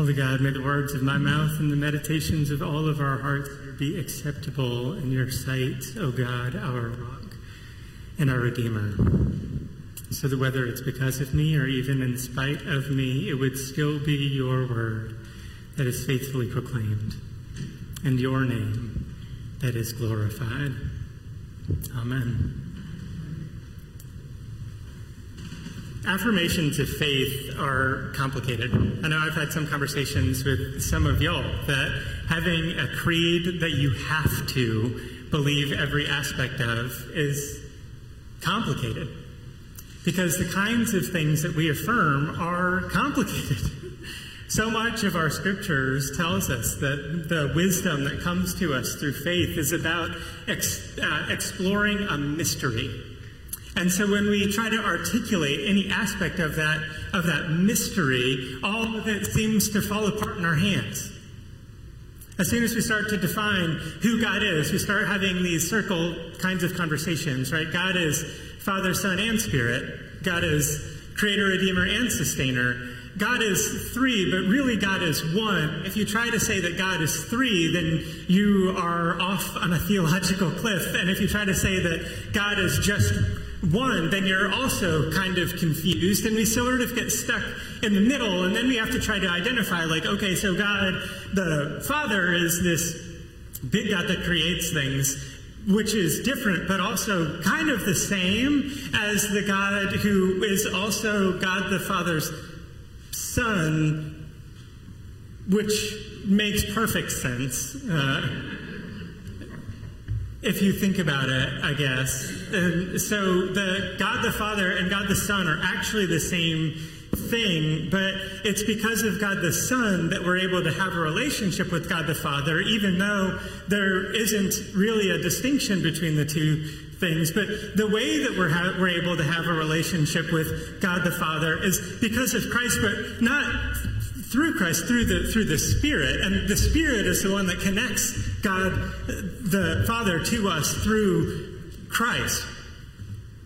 Holy God, may the words of my mouth and the meditations of all of our hearts be acceptable in your sight, O God, our rock and our Redeemer. So that whether it's because of me or even in spite of me, it would still be your word that is faithfully proclaimed and your name that is glorified. Amen. Affirmations of faith are complicated. I know I've had some conversations with some of y'all that having a creed that you have to believe every aspect of is complicated. Because the kinds of things that we affirm are complicated. so much of our scriptures tells us that the wisdom that comes to us through faith is about ex- uh, exploring a mystery and so when we try to articulate any aspect of that, of that mystery, all of it seems to fall apart in our hands. As soon as we start to define who God is, we start having these circle kinds of conversations, right? God is Father, Son, and Spirit. God is Creator, Redeemer, and Sustainer. God is three, but really God is one. If you try to say that God is three, then you are off on a theological cliff. And if you try to say that God is just one, then you're also kind of confused, and we sort of get stuck in the middle, and then we have to try to identify, like, okay, so God, the Father, is this big God that creates things, which is different, but also kind of the same as the God who is also God the Father's Son, which makes perfect sense. Uh, if you think about it, I guess. And so the God the Father and God the Son are actually the same thing, but it's because of God the Son that we're able to have a relationship with God the Father, even though there isn't really a distinction between the two things. But the way that we're, ha- we're able to have a relationship with God the Father is because of Christ, but not through Christ, through the through the Spirit, and the Spirit is the one that connects God the Father to us through Christ.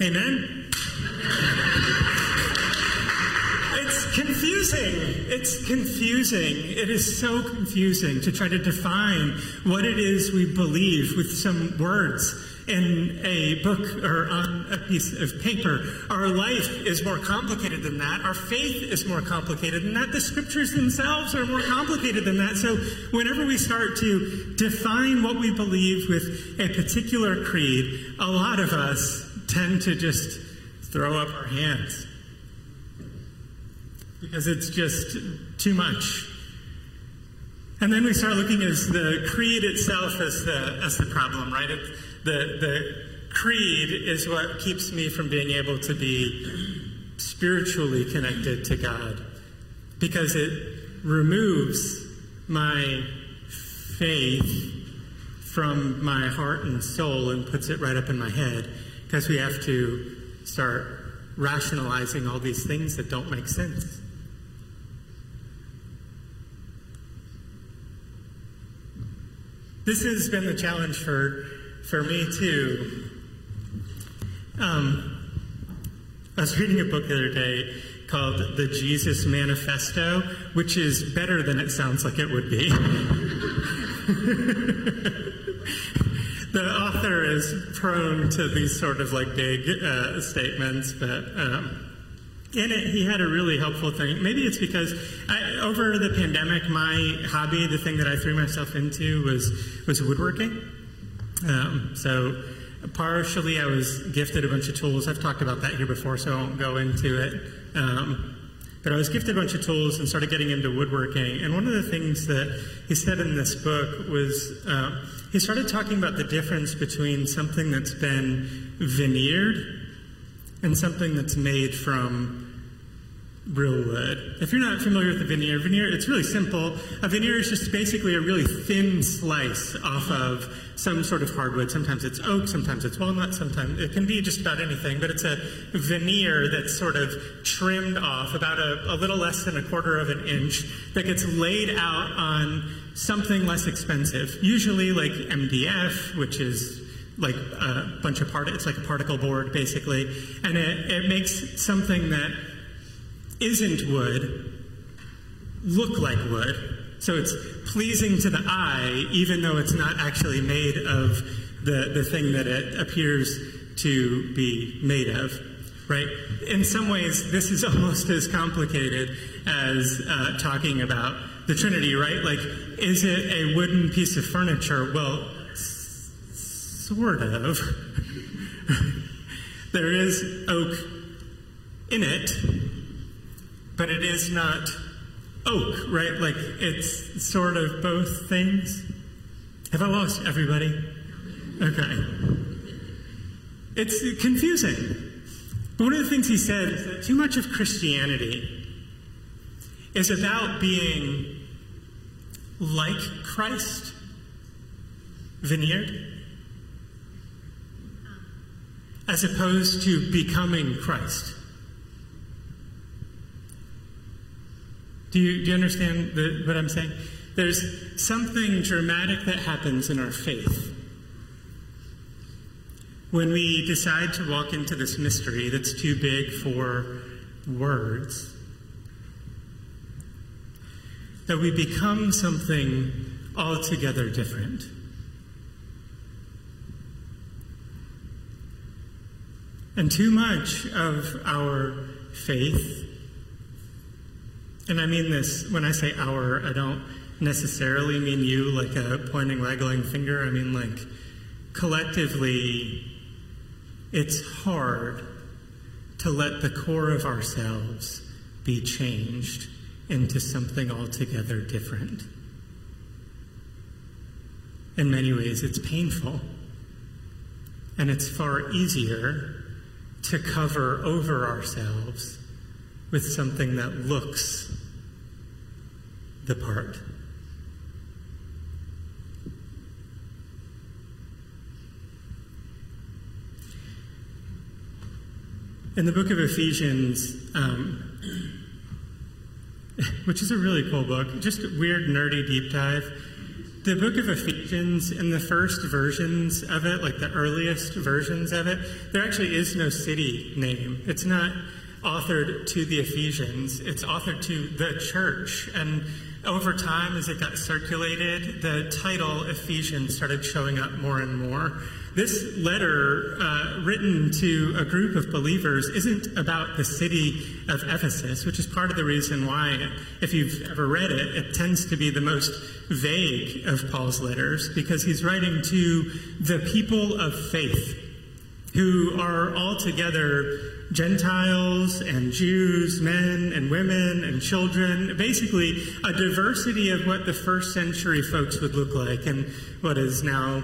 Amen. it's confusing. It's confusing. It is so confusing to try to define what it is we believe with some words in a book or on a piece of paper. Our life is more complicated than that. Our faith is more complicated than that. The scriptures themselves are more complicated than that. So whenever we start to define what we believe with a particular creed, a lot of us tend to just throw up our hands because it's just too much. And then we start looking at the creed itself as the as the problem, right? The, the creed is what keeps me from being able to be spiritually connected to God because it removes my faith from my heart and soul and puts it right up in my head because we have to start rationalizing all these things that don't make sense. This has been the challenge for for me too. Um, I was reading a book the other day called The Jesus Manifesto, which is better than it sounds like it would be. the author is prone to these sort of like big uh, statements, but um, in it, he had a really helpful thing. Maybe it's because I, over the pandemic, my hobby, the thing that I threw myself into, was was woodworking. Um, so partially, I was gifted a bunch of tools. I've talked about that here before, so I won't go into it. Um, but I was gifted a bunch of tools and started getting into woodworking. And one of the things that he said in this book was uh, he started talking about the difference between something that's been veneered and something that's made from real wood. If you're not familiar with the veneer, veneer, it's really simple. A veneer is just basically a really thin slice off of some sort of hardwood. Sometimes it's oak, sometimes it's walnut, sometimes it can be just about anything, but it's a veneer that's sort of trimmed off about a, a little less than a quarter of an inch that gets laid out on something less expensive, usually like MDF, which is like a bunch of part it's like a particle board basically and it, it makes something that isn't wood look like wood. So it's pleasing to the eye, even though it's not actually made of the, the thing that it appears to be made of. Right? In some ways, this is almost as complicated as uh, talking about the Trinity, right? Like, is it a wooden piece of furniture? Well, s- sort of. there is oak in it, but it is not oak, right? Like it's sort of both things. Have I lost everybody? Okay. It's confusing. One of the things he said is that too much of Christianity is about being like Christ, veneered, as opposed to becoming Christ. Do you, do you understand the, what I'm saying? There's something dramatic that happens in our faith when we decide to walk into this mystery that's too big for words. That we become something altogether different. And too much of our faith and I mean this when I say our, I don't necessarily mean you like a pointing, waggling finger. I mean like collectively, it's hard to let the core of ourselves be changed into something altogether different. In many ways, it's painful. And it's far easier to cover over ourselves with something that looks the part. In the book of Ephesians, um, which is a really cool book, just a weird, nerdy deep dive. The book of Ephesians, in the first versions of it, like the earliest versions of it, there actually is no city name. It's not authored to the Ephesians, it's authored to the church. And over time, as it got circulated, the title Ephesians started showing up more and more. This letter, uh, written to a group of believers, isn't about the city of Ephesus, which is part of the reason why, if you've ever read it, it tends to be the most vague of Paul's letters, because he's writing to the people of faith who are all together Gentiles and Jews, men and women and children, basically a diversity of what the first century folks would look like and what is now,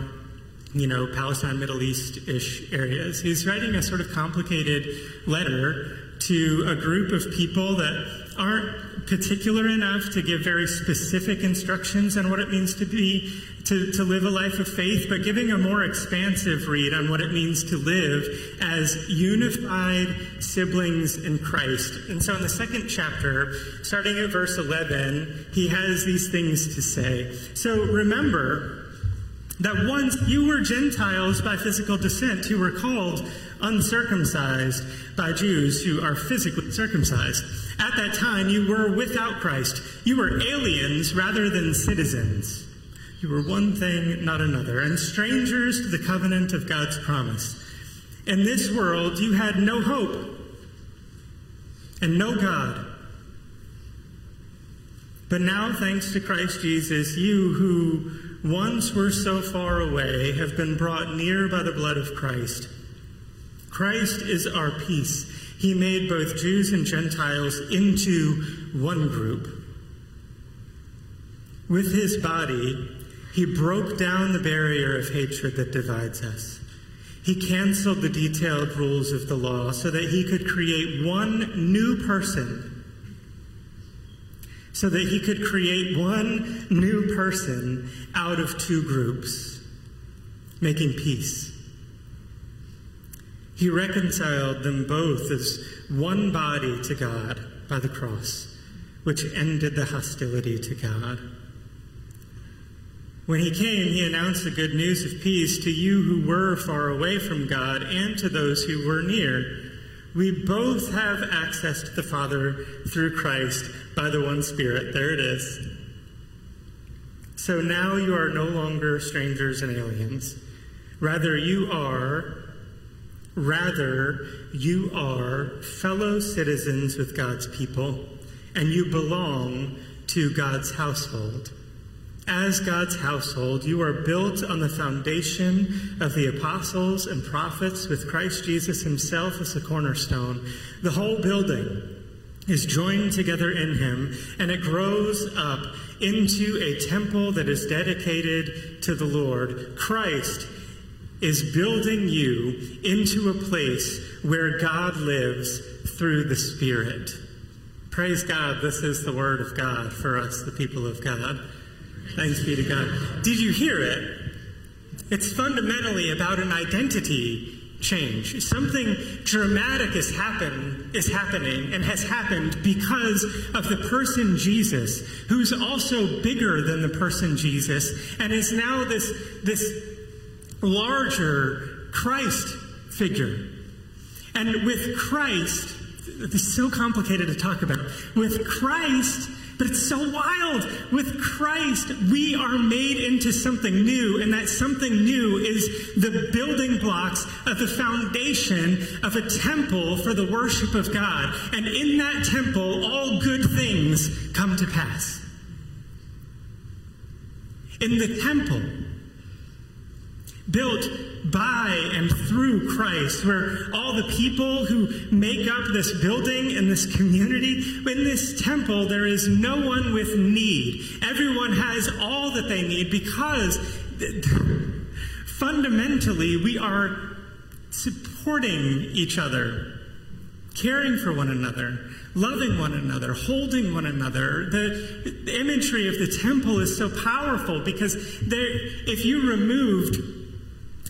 you know, Palestine, Middle East ish areas. He's writing a sort of complicated letter to a group of people that aren't particular enough to give very specific instructions on what it means to be to, to live a life of faith, but giving a more expansive read on what it means to live as unified siblings in Christ. And so in the second chapter, starting at verse 11, he has these things to say. So remember, that once you were Gentiles by physical descent who were called uncircumcised by Jews who are physically circumcised. At that time, you were without Christ. You were aliens rather than citizens. You were one thing, not another, and strangers to the covenant of God's promise. In this world, you had no hope and no God. But now, thanks to Christ Jesus, you who once were so far away have been brought near by the blood of Christ. Christ is our peace. He made both Jews and Gentiles into one group. With his body, he broke down the barrier of hatred that divides us. He canceled the detailed rules of the law so that he could create one new person so that he could create one new person out of two groups, making peace. He reconciled them both as one body to God by the cross, which ended the hostility to God. When he came, he announced the good news of peace to you who were far away from God and to those who were near. We both have access to the Father through Christ by the one Spirit. There it is. So now you are no longer strangers and aliens. Rather, you are Rather, you are fellow citizens with God's people, and you belong to God's household. As God's household, you are built on the foundation of the apostles and prophets with Christ Jesus himself as the cornerstone. The whole building is joined together in him, and it grows up into a temple that is dedicated to the Lord. Christ is building you into a place where God lives through the Spirit. Praise God, this is the Word of God for us, the people of God. Thanks be to God. Did you hear it? It's fundamentally about an identity change. Something dramatic is happen is happening and has happened because of the person Jesus, who's also bigger than the person Jesus, and is now this this larger Christ figure. And with Christ, it's so complicated to talk about. With Christ, but it's so wild. With Christ, we are made into something new, and that something new is the building blocks of the foundation of a temple for the worship of God. And in that temple, all good things come to pass. In the temple, built by and through Christ, where all the people who make up this building and this community, in this temple, there is no one with need. Everyone has all that they need because fundamentally we are supporting each other, caring for one another, loving one another, holding one another. The, imagery of the temple is so powerful because there, if you removed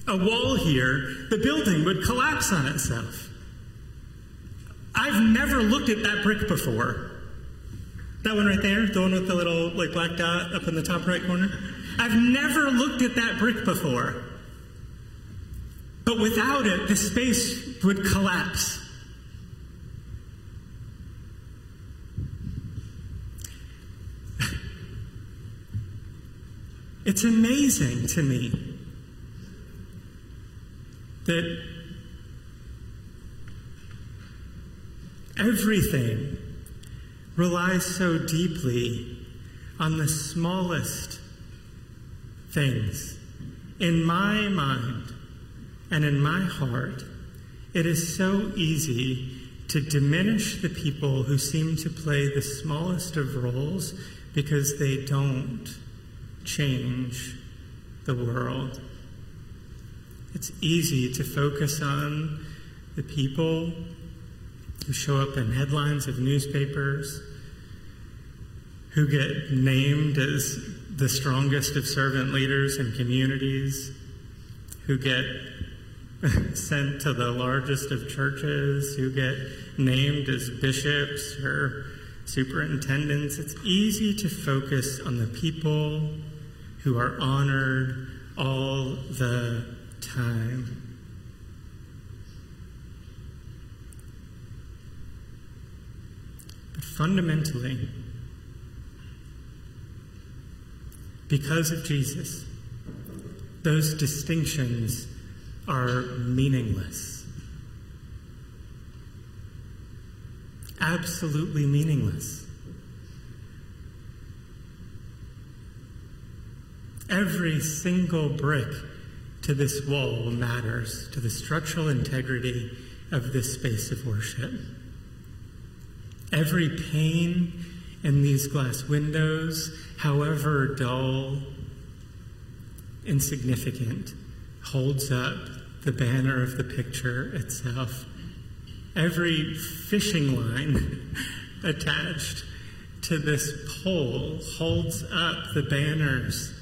a wall here, the building would collapse on itself. I've never looked at that brick before. That one right there, the one with the little like black dot up in the top right corner. I've never looked at that brick before. But without it, the space would collapse. It's amazing to me that everything relies so deeply on the smallest things. In my mind and in my heart, it is so easy to diminish the people who seem to play the smallest of roles because they don't change the world. It's easy to focus on the people who show up in headlines of newspapers, who get named as the strongest of servant leaders in communities, who get sent to the largest of churches, who get named as bishops or superintendents. It's easy to focus on the people who are honored all the time. But fundamentally, because of Jesus, those distinctions are meaningless. Absolutely meaningless. Every single brick to this wall matters to the structural integrity of this space of worship. Every pane in these glass windows, however dull, insignificant, holds up the banner of the picture itself. Every fishing line attached to this pole holds up the banners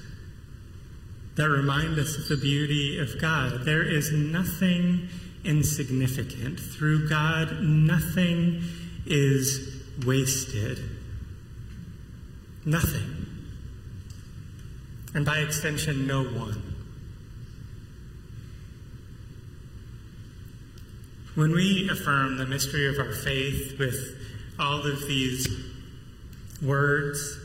that remind us of the beauty of God. There is nothing insignificant. Through God, nothing is wasted. Nothing. And by extension, no one. When we affirm the mystery of our faith with all of these words,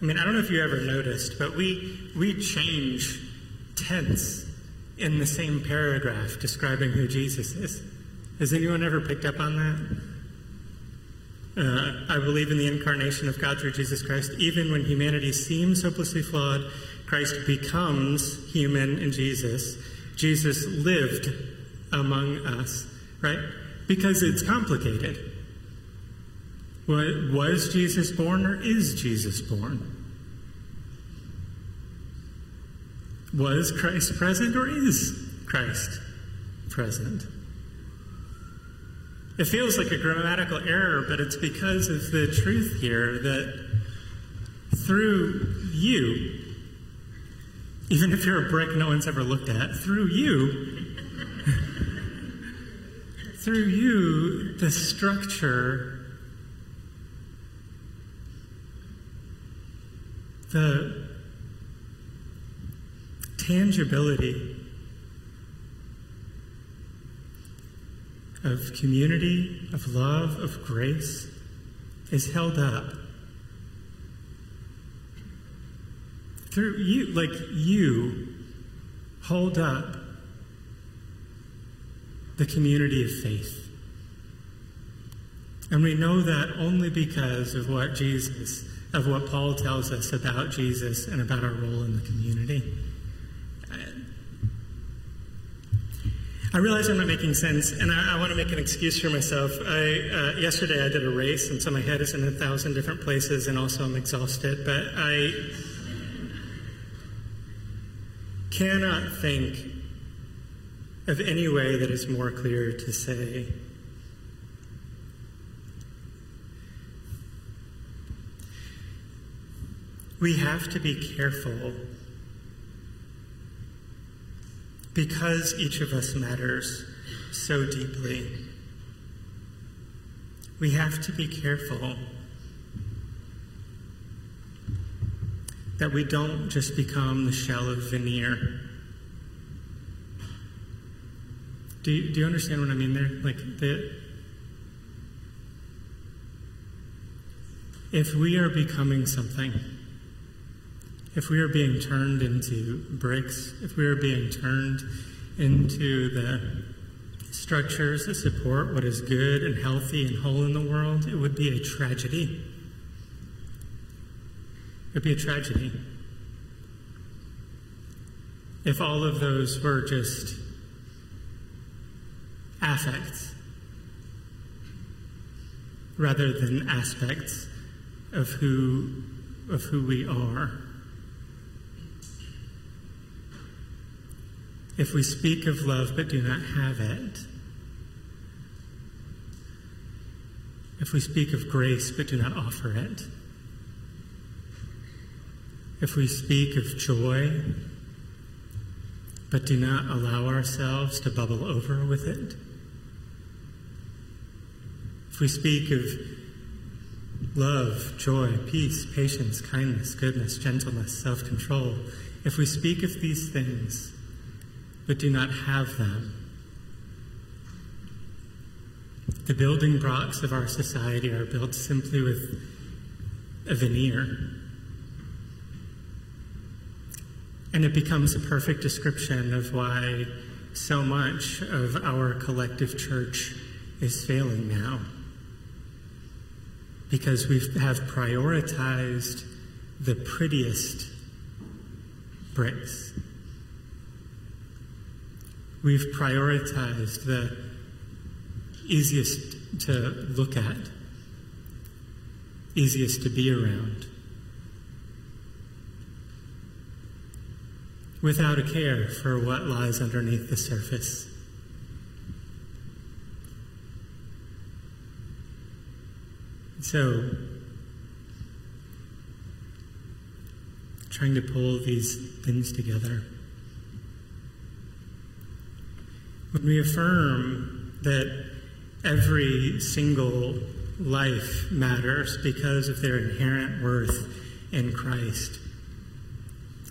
I mean, I don't know if you ever noticed, but we, we change tense in the same paragraph describing who Jesus is. Has anyone ever picked up on that? Uh, I believe in the incarnation of God through Jesus Christ. Even when humanity seems hopelessly flawed, Christ becomes human in Jesus. Jesus lived among us, right? Because it's complicated. Was Jesus born or is Jesus born? Was Christ present or is Christ present? It feels like a grammatical error, but it's because of the truth here that through you, even if you're a brick no one's ever looked at, through you, through you, the structure the tangibility of community, of love, of grace is held up. Through you, like you hold up the community of faith. And we know that only because of what Jesus of what Paul tells us about Jesus and about our role in the community. I realize I'm not making sense, and I, I want to make an excuse for myself. I, uh, yesterday I did a race, and so my head is in a thousand different places, and also I'm exhausted. But I cannot think of any way that is more clear to say we have to be careful because each of us matters so deeply. We have to be careful that we don't just become the shell of veneer. Do you, do you understand what I mean there? Like the if we are becoming something if we are being turned into bricks, if we are being turned into the structures that support what is good and healthy and whole in the world, it would be a tragedy. It would be a tragedy. If all of those were just affects rather than aspects of who of who we are. If we speak of love but do not have it, if we speak of grace but do not offer it, if we speak of joy but do not allow ourselves to bubble over with it, if we speak of love, joy, peace, patience, kindness, goodness, gentleness, self control, if we speak of these things, but do not have them. The building blocks of our society are built simply with a veneer. And it becomes a perfect description of why so much of our collective church is failing now. Because we have prioritized the prettiest bricks We've prioritized the easiest to look at, easiest to be around, without a care for what lies underneath the surface. So, trying to pull these things together. When we affirm that every single life matters because of their inherent worth in Christ,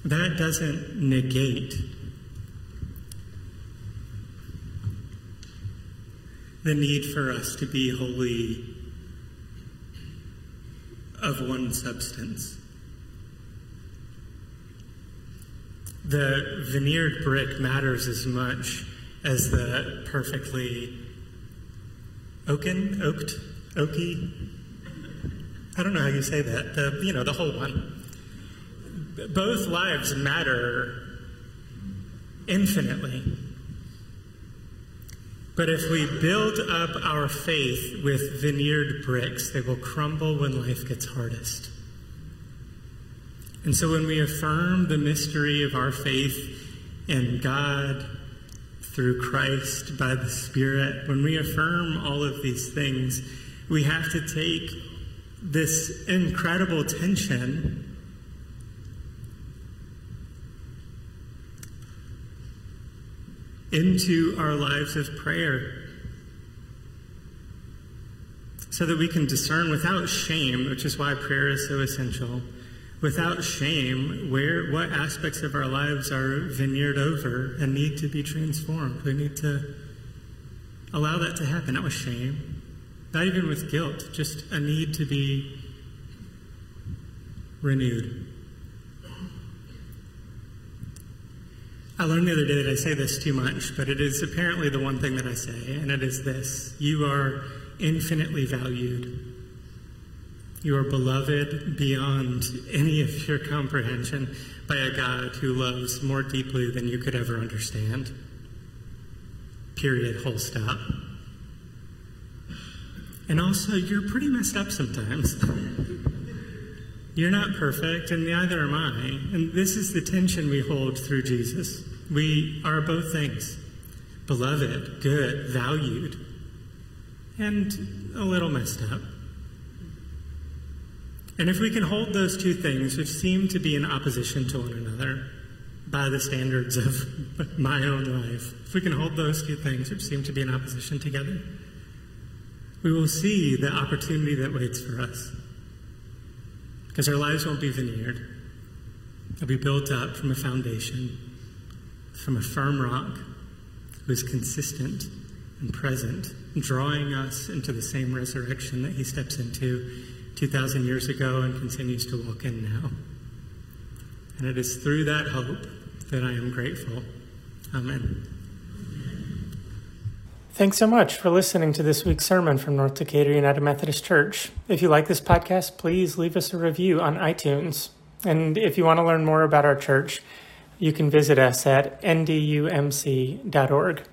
that doesn't negate the need for us to be holy of one substance. The veneered brick matters as much as the perfectly oaken, oaked, oaky. I don't know how you say that. The you know the whole one. Both lives matter infinitely. But if we build up our faith with veneered bricks, they will crumble when life gets hardest. And so when we affirm the mystery of our faith in God through Christ by the Spirit, when we affirm all of these things, we have to take this incredible tension into our lives of prayer so that we can discern without shame, which is why prayer is so essential, without shame, where what aspects of our lives are veneered over and need to be transformed. We need to allow that to happen, not with shame, not even with guilt, just a need to be renewed. I learned the other day that I say this too much, but it is apparently the one thing that I say, and it is this You are infinitely valued. You are beloved beyond any of your comprehension by a God who loves more deeply than you could ever understand. Period, whole stop. And also, you're pretty messed up sometimes. You're not perfect, and neither am I. And this is the tension we hold through Jesus. We are both things beloved, good, valued, and a little messed up. And if we can hold those two things, which seem to be in opposition to one another by the standards of my own life, if we can hold those two things, which seem to be in opposition together, we will see the opportunity that waits for us. Because our lives won't be veneered. They'll be built up from a foundation, from a firm rock who is consistent and present, drawing us into the same resurrection that he steps into 2,000 years ago and continues to walk in now. And it is through that hope that I am grateful. Amen. Thanks so much for listening to this week's sermon from North Decatur United Methodist Church. If you like this podcast, please leave us a review on iTunes. And if you want to learn more about our church, you can visit us at ndumc.org.